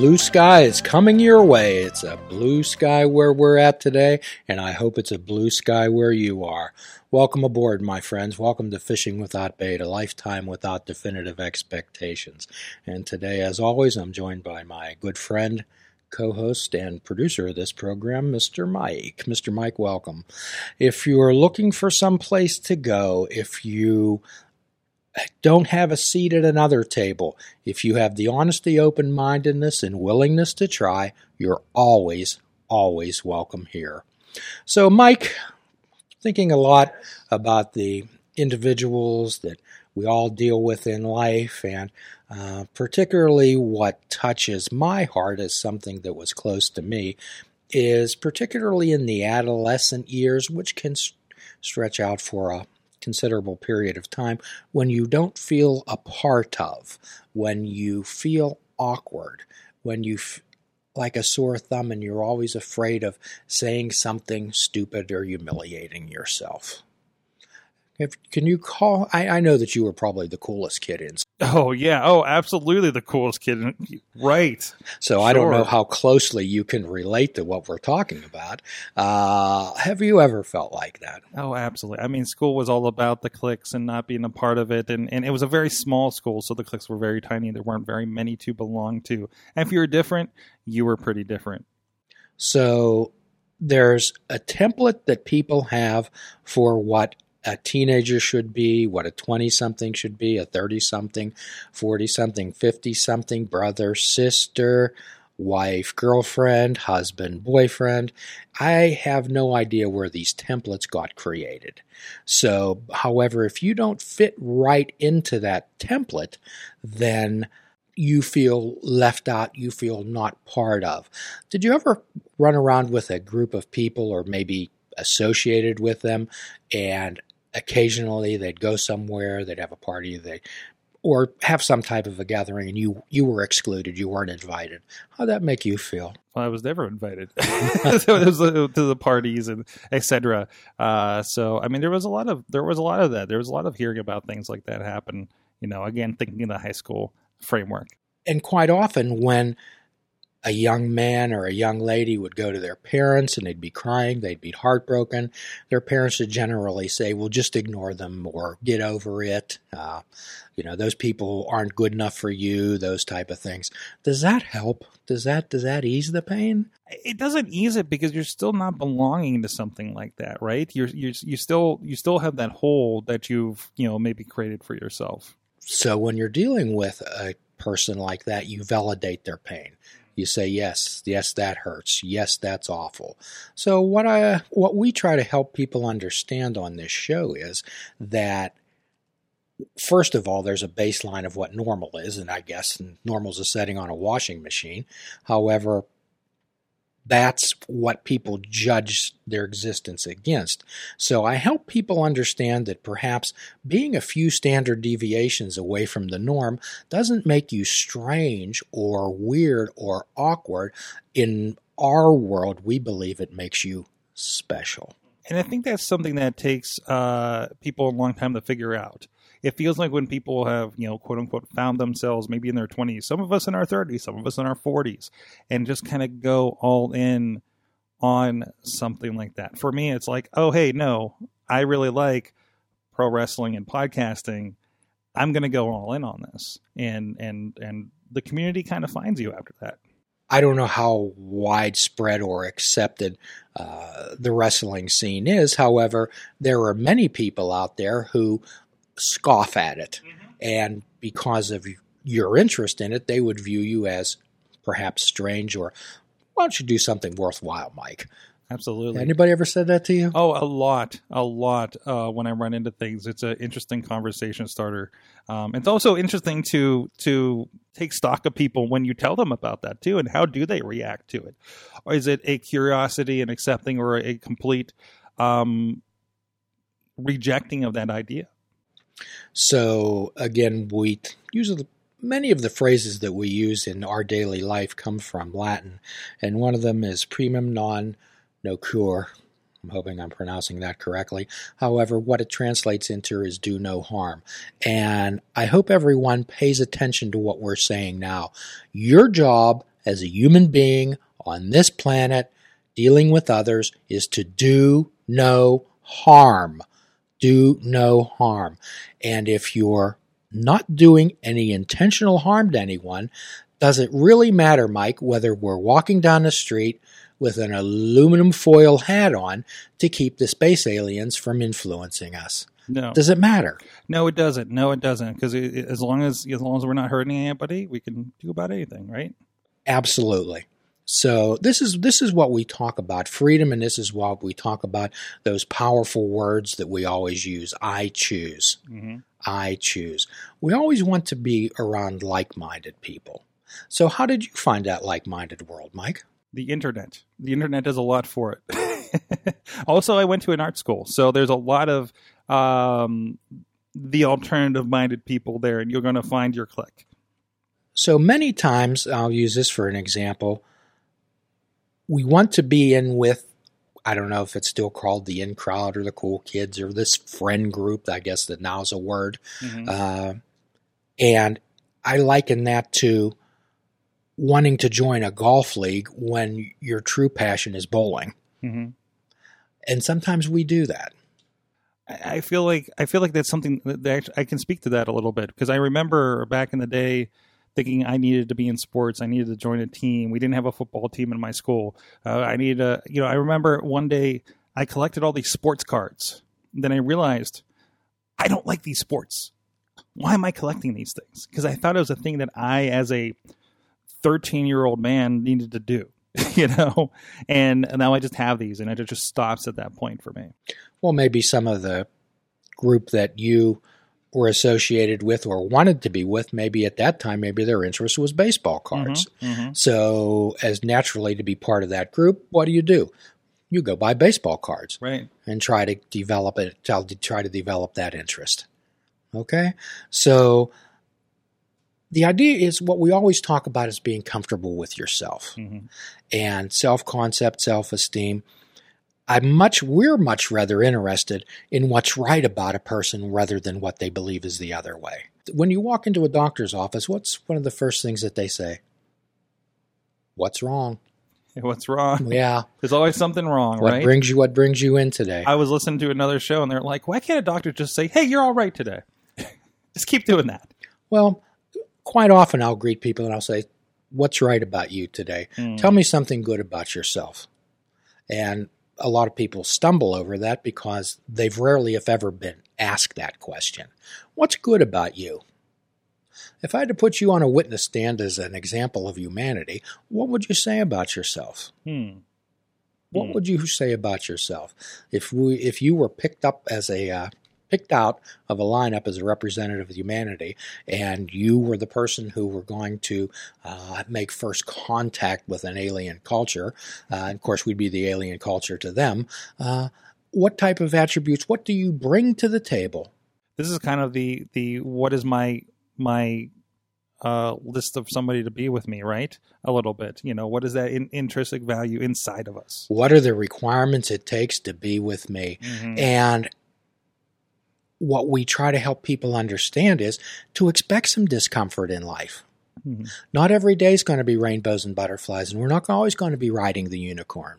Blue sky is coming your way. It's a blue sky where we're at today, and I hope it's a blue sky where you are. Welcome aboard, my friends. Welcome to Fishing Without Bait, a lifetime without definitive expectations. And today, as always, I'm joined by my good friend, co host, and producer of this program, Mr. Mike. Mr. Mike, welcome. If you're looking for some place to go, if you don't have a seat at another table. If you have the honesty, open mindedness, and willingness to try, you're always, always welcome here. So, Mike, thinking a lot about the individuals that we all deal with in life, and uh, particularly what touches my heart as something that was close to me, is particularly in the adolescent years, which can stretch out for a considerable period of time when you don't feel a part of, when you feel awkward, when you f- like a sore thumb and you're always afraid of saying something stupid or humiliating yourself. If, can you call? I, I know that you were probably the coolest kid in. Oh yeah, oh absolutely the coolest kid. Right. So sure. I don't know how closely you can relate to what we're talking about. Uh, have you ever felt like that? Oh, absolutely. I mean, school was all about the cliques and not being a part of it, and and it was a very small school, so the cliques were very tiny. There weren't very many to belong to, and if you were different, you were pretty different. So there's a template that people have for what a teenager should be, what a 20 something should be, a 30 something, 40 something, 50 something, brother, sister, wife, girlfriend, husband, boyfriend. I have no idea where these templates got created. So, however, if you don't fit right into that template, then you feel left out, you feel not part of. Did you ever run around with a group of people or maybe associated with them and occasionally they'd go somewhere, they'd have a party, they or have some type of a gathering and you you were excluded, you weren't invited. How'd that make you feel? Well, I was never invited to the parties and etc. Uh, so I mean, there was a lot of there was a lot of that. There was a lot of hearing about things like that happen. You know, again, thinking in the high school framework. And quite often, when a young man or a young lady would go to their parents and they'd be crying, they'd be heartbroken. Their parents would generally say, well, just ignore them or get over it. Uh, you know, those people aren't good enough for you, those type of things. Does that help? Does that, does that ease the pain? It doesn't ease it because you're still not belonging to something like that, right? You're, you're, you still, you still have that hole that you've, you know, maybe created for yourself. So when you're dealing with a person like that, you validate their pain you say yes yes that hurts. Yes that's awful. So what i what we try to help people understand on this show is that first of all there's a baseline of what normal is and i guess normal is a setting on a washing machine. However that's what people judge their existence against. So I help people understand that perhaps being a few standard deviations away from the norm doesn't make you strange or weird or awkward. In our world, we believe it makes you special. And I think that's something that takes uh, people a long time to figure out it feels like when people have, you know, quote unquote, found themselves maybe in their 20s, some of us in our 30s, some of us in our 40s, and just kind of go all in on something like that. For me, it's like, oh, hey, no, I really like pro wrestling and podcasting. I'm going to go all in on this. And, and, and the community kind of finds you after that. I don't know how widespread or accepted uh, the wrestling scene is. However, there are many people out there who scoff at it. Mm-hmm. And because of your interest in it, they would view you as perhaps strange or why don't you do something worthwhile, Mike? Absolutely. Anybody ever said that to you? Oh, a lot, a lot. Uh, when I run into things, it's an interesting conversation starter. Um, it's also interesting to to take stock of people when you tell them about that too, and how do they react to it? Or is it a curiosity and accepting, or a complete um, rejecting of that idea? So again, we usually many of the phrases that we use in our daily life come from Latin, and one of them is primum non nocere I'm hoping I'm pronouncing that correctly. However, what it translates into is do no harm. And I hope everyone pays attention to what we're saying now. Your job as a human being on this planet, dealing with others, is to do no harm. Do no harm. And if you're not doing any intentional harm to anyone, does it really matter, Mike, whether we're walking down the street with an aluminum foil hat on to keep the space aliens from influencing us? No, Does it matter? no, it doesn't. No, it doesn't. Because as long as as long as we're not hurting anybody, we can do about anything, right? Absolutely. So this is this is what we talk about freedom, and this is what we talk about those powerful words that we always use. I choose. Mm-hmm. I choose. We always want to be around like-minded people. So how did you find that like-minded world, Mike? The internet. The internet does a lot for it. also, I went to an art school, so there's a lot of um, the alternative-minded people there, and you're going to find your clique. So many times, I'll use this for an example. We want to be in with, I don't know if it's still called the in crowd or the cool kids or this friend group. I guess that now's a word. Mm-hmm. Uh, and I liken that to wanting to join a golf league when your true passion is bowling. Mm-hmm. And sometimes we do that. I feel like I feel like that's something that that I can speak to that a little bit because I remember back in the day thinking I needed to be in sports. I needed to join a team. We didn't have a football team in my school. Uh, I needed a, you know, I remember one day I collected all these sports cards. Then I realized I don't like these sports. Why am I collecting these things? Because I thought it was a thing that I, as a 13 year old man, needed to do. You know, and now I just have these, and it just stops at that point for me. Well, maybe some of the group that you were associated with or wanted to be with, maybe at that time, maybe their interest was baseball cards. Mhm. So, as naturally to be part of that group, what do you do? You go buy baseball cards Right. and try to develop it, try to- develop that interest. Okay? So, the idea is what we always talk about is being comfortable with yourself Mhm. and self concept, self esteem. I'm much, we're much rather interested in what's right about a person rather than what they believe is the other way. When you walk into a doctor's office, what's one of the first things that they say? What's wrong? What's wrong? Yeah. There's always something wrong, What right? brings you what brings you in today? I was listening to another show and they're like, why can't a doctor just say, hey, you're all right today? just keep doing that. Well, quite often I'll greet people and I'll say, What's right about you today? Hmm. Tell me something good about yourself. And a lot of people stumble over that because they've rarely, if ever, been asked that question. What's good about you? If I had to put you on a witness stand as an example of humanity, what would you say about yourself? Hmm. What Hmm. would you say about yourself if we if you were picked up as a uh, picked out of a lineup as a representative of humanity, and you were the person who were going to uh, make first contact with an alien culture? Uh, of course, we'd be the alien culture to them. Uh, what type of attributes? What do you bring to the table? This is kind of the, the what is my, my, uh, list of somebody to be with me, right? A little bit, you know, what is that in, intrinsic value inside of us? What are the requirements it takes to be with me? And what we try to help people understand is to expect some discomfort in life. Mhm. Not every day is going to be rainbows and butterflies, and we're not always going to be riding the unicorn.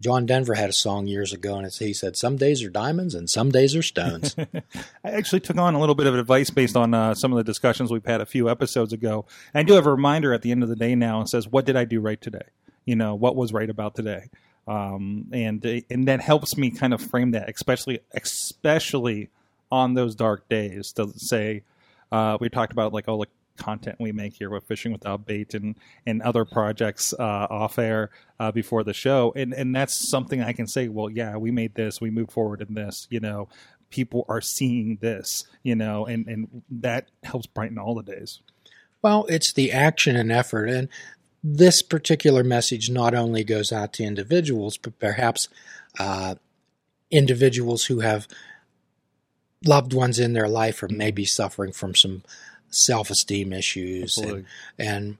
John Denver had a song years ago, and he said, Some days are diamonds and some days are stones. I actually took on a little bit of advice based on uh, some of the discussions we've had a few episodes ago. And I do have a reminder at the end of the day now and says, "What did I do right today? You know, what was right about today?" Um, and and that helps me kind of frame that, especially especially on those dark days. To say, uh, we talked about like all the content we make here with fishing without bait and and other projects uh, off air uh, before the show, and and that's something I can say. Well, yeah, we made this, we moved forward in this, you know. People are seeing this, you know, and, and that helps brighten all the days. well, it's the action and effort. And this particular message not only goes out to individuals, but perhaps uh, individuals who have loved ones in their life or maybe suffering from some self esteem issues. And, and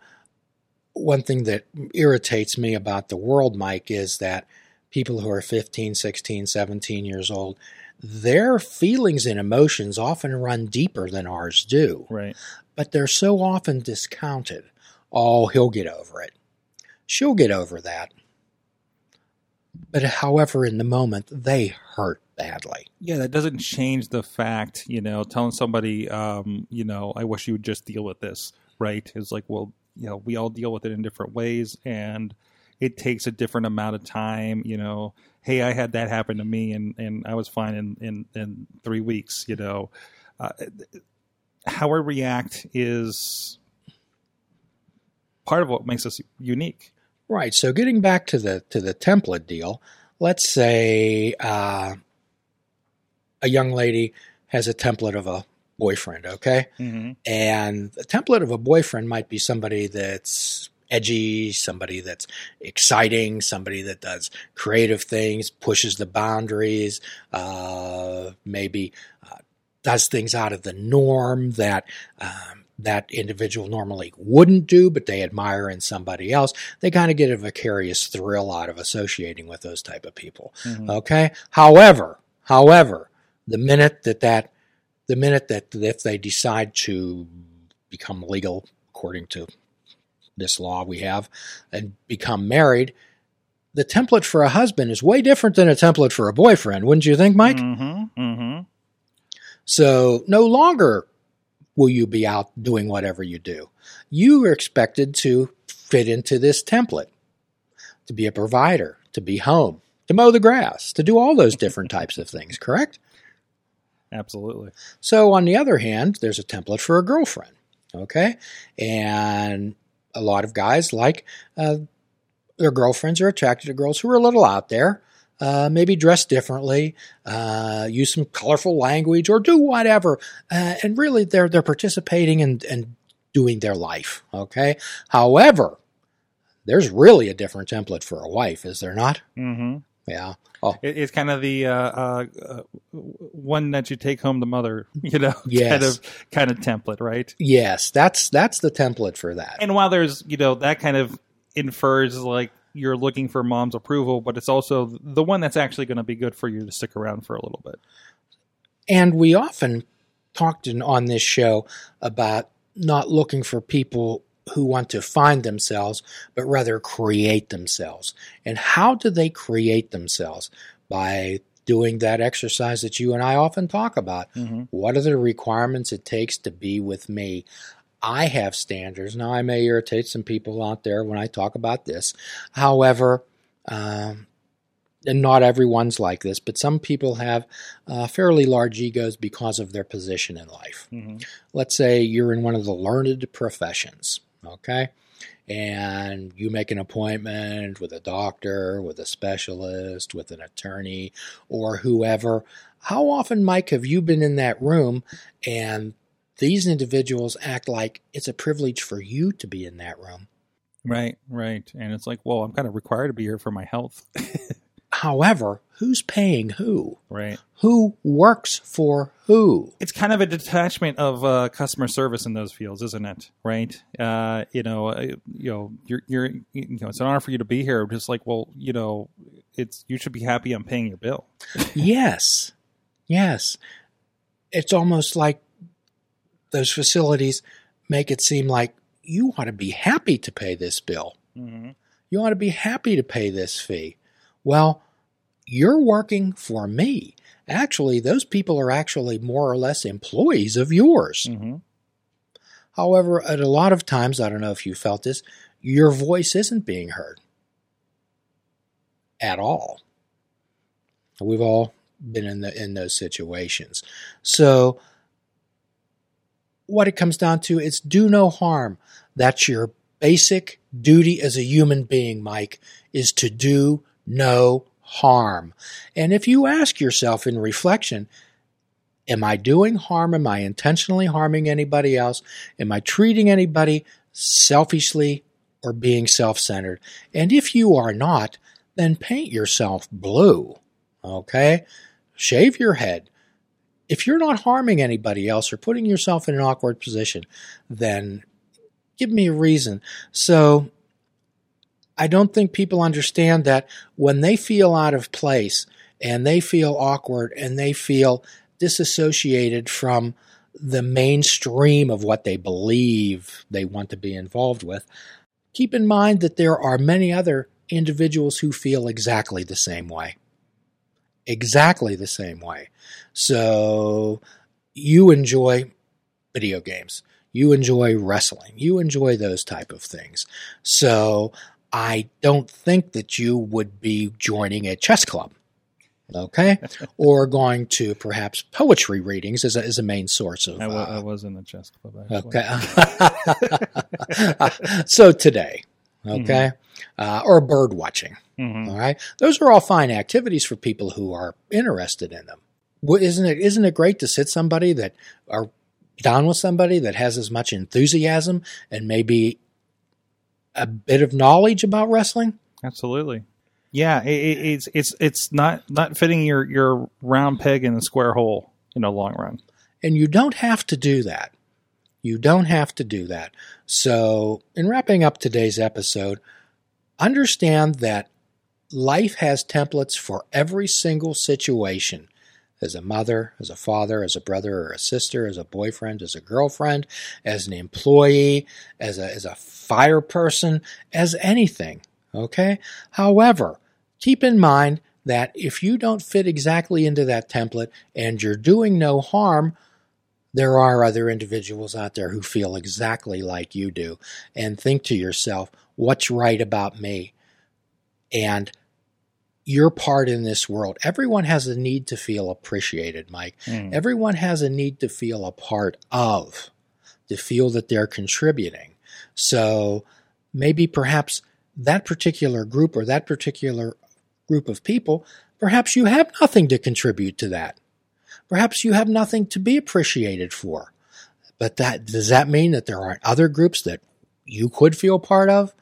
one thing that irritates me about the world, Mike, is that people who are 15, 16, 17 years old, their feelings and emotions often run deeper than ours do, Right. but they're so often discounted. Oh, he'll get over it. She'll get over that. But however, in the moment, they hurt badly. Yeah, that doesn't change the fact, you know, telling somebody, um, you know, I wish you would just deal with this, right? It's like, well, you know, we all deal with it in different ways and it takes a different amount of time, you know. Hey, I had that happen to me and, and I was fine in, in, in three weeks, you know. Uh, how I react is part of what makes us unique. Right. So getting back to the to the template deal, let's say uh, a young lady has a template of a boyfriend, okay, Mm-hmm. and the template of a boyfriend might be somebody that's edgy, somebody that's exciting, somebody that does creative things, pushes the boundaries, uh, maybe uh, does things out of the norm that. Um, that individual normally wouldn't do, but they admire in somebody else. They kind of get a vicarious thrill out of associating with those type of people. Mhm. Okay. However, however, the minute that that, the minute that if they decide to become legal according to this law we have and become married, the template for a husband is way different than a template for a boyfriend, wouldn't you think, Mike? Mm-hmm. Mm-hmm. So no longer will you be out doing whatever you do. You are expected to fit into this template, to be a provider, to be home, to mow the grass, to do all those different types of things, correct? Absolutely. So, on the other hand, there's a template for a girlfriend, okay? And a lot of guys like uh, their girlfriends are attracted to girls who are a little out there, uh, maybe dress differently, uh, use some colorful language, or do whatever. Uh, and really, they're they're participating and and doing their life, okay? However, there's really a different template for a wife, is there not? Mm-hmm. Yeah. It, it's kind of the uh, uh, uh, one that you take home the mother, you know, Yes. kind of kind of template, right? Yes, that's that's the template for that. And while there's, you know, that kind of infers like you're looking for mom's approval, but it's also the one that's actually going to be good for you to stick around for a little bit. And we often talked in, on this show about not looking for people who want to find themselves, but rather create themselves. And how do they create themselves? By doing that exercise that you and I often talk about. Mm-hmm. What are the requirements it takes to be with me? I have standards. Now, I may irritate some people out there when I talk about this. However, um, and not everyone's like this, but some people have uh, fairly large egos because of their position in life. Mm-hmm. Let's say you're in one of the learned professions, okay? And you make an appointment with a doctor, with a specialist, with an attorney, or whoever. How often, Mike, have you been in that room and these individuals act like it's a privilege for you to be in that room? Right, right. And it's like, well, I'm kind of required to be here for my health, However, who's paying who? right? Who works for who? It's kind of a detachment of uh, customer service in those fields, isn't it? Right? Uh, you know, uh, you know, you're, you're, you know, it's an honor for you to be here. Just like, well, you know, it's you should be happy I'm paying your bill. yes. Yes. It's almost like those facilities make it seem like you ought to be happy to pay this bill. Mm-hmm. You ought to be happy to pay this fee. Well, you're working for me. Actually, those people are actually more or less employees of yours. Mm-hmm. However, at a lot of times, I don't know if you felt this, your voice isn't being heard at all. We've all been in the in those situations. So what it comes down to is do no harm. That's your basic duty as a human being, Mike, is to do no harm. And if you ask yourself in reflection, Am I doing harm? Am I intentionally harming anybody else? Am I treating anybody selfishly or being self centered? And if you are not, then paint yourself blue. Okay? Shave your head. If you're not harming anybody else or putting yourself in an awkward position, then give me a reason. So I don't think people understand that when they feel out of place and they feel awkward and they feel disassociated from the mainstream of what they believe they want to be involved with, keep in mind that there are many other individuals who feel exactly the same way. Exactly the same way. So you enjoy video games. You enjoy wrestling. You enjoy those type of things. So I don't think that you would be joining a chess club okay, or going to perhaps poetry readings as a, as a main source of. I, w- uh, I was in the chess club. Actually. Okay. so today, okay, uh, or bird watching. Mhm. All right, those are all fine activities for people who are interested in them. Well, Isn't it? Isn't it great to sit somebody that are down with somebody that has as much enthusiasm and maybe a bit of knowledge about wrestling? Absolutely. Yeah, it, it, it's it's it's not not fitting your your round peg in a square hole in the long run. And you don't have to do that. You don't have to do that. So, in wrapping up today's episode, understand that life has templates for every single situation. As a mother, as a father, as a brother or a sister, as a boyfriend, as a girlfriend, as an employee, as a, as a fire person, as anything. Okay? However, keep in mind that if you don't fit exactly into that template and you're doing no harm, there are other individuals out there who feel exactly like you do and think to yourself, what's right about me? And your part in this world. Everyone has a need to feel appreciated, Mike. Mm. Everyone has a need to feel a part of, to feel that they're contributing. So maybe perhaps that particular group or that particular group of people, perhaps you have nothing to contribute to that. Perhaps you have nothing to be appreciated for. But that does that mean that there aren't other groups that you could feel part of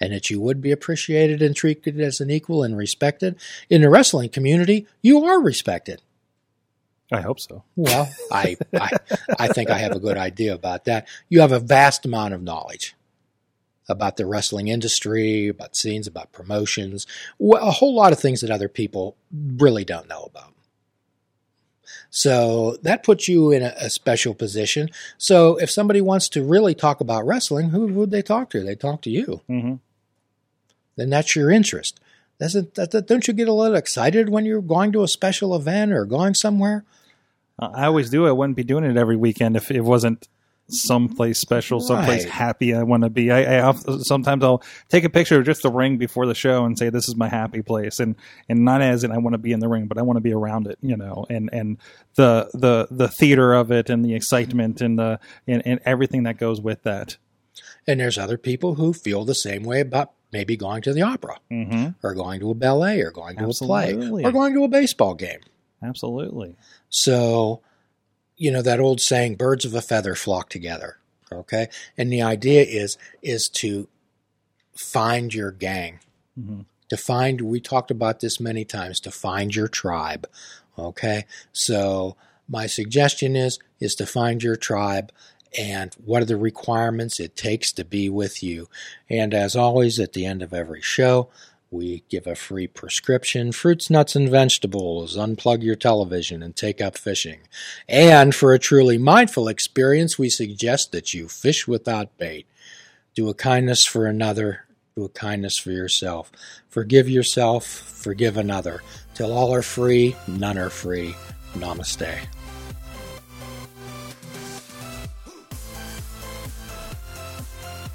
and that you would be appreciated and treated as an equal and respected? In the wrestling community, you are respected. I hope so. Well, I, I I think I have a good idea about that. You have a vast amount of knowledge about the wrestling industry, about scenes, about promotions, a whole lot of things that other people really don't know about. So that puts you in a, a special position. So if somebody wants to really talk about wrestling, who would they talk to? They talk to you. hmm Then that's your interest. Doesn't that, that- don't you get a little excited when you're going to a special event or going somewhere? I always do. I wouldn't be doing it every weekend if it wasn't someplace special, someplace Right. happy. I want to be. I, I sometimes I'll take a picture of just the ring before the show and say this is my happy place, and and not as in I want to be in the ring, but I want to be around it, you know, and and the the the theater of it and the excitement and the and, and everything that goes with that. And there's other people who feel the same way about maybe going to the opera hmm or going to a ballet or going to a play or going to a baseball game. Absolutely. So, you know that old saying, "Birds of a feather flock together." Okay, and the idea is is to find your gang, Mhm. to find. We talked about this many times. To find your tribe. Okay, so my suggestion is is to find your tribe. And what are the requirements it takes to be with you? And as always, at the end of every show, we give a free prescription fruits, nuts, and vegetables. Unplug your television and take up fishing. And for a truly mindful experience, we suggest that you fish without bait. Do a kindness for another, do a kindness for yourself. Forgive yourself, forgive another. Till all are free, none are free. Namaste.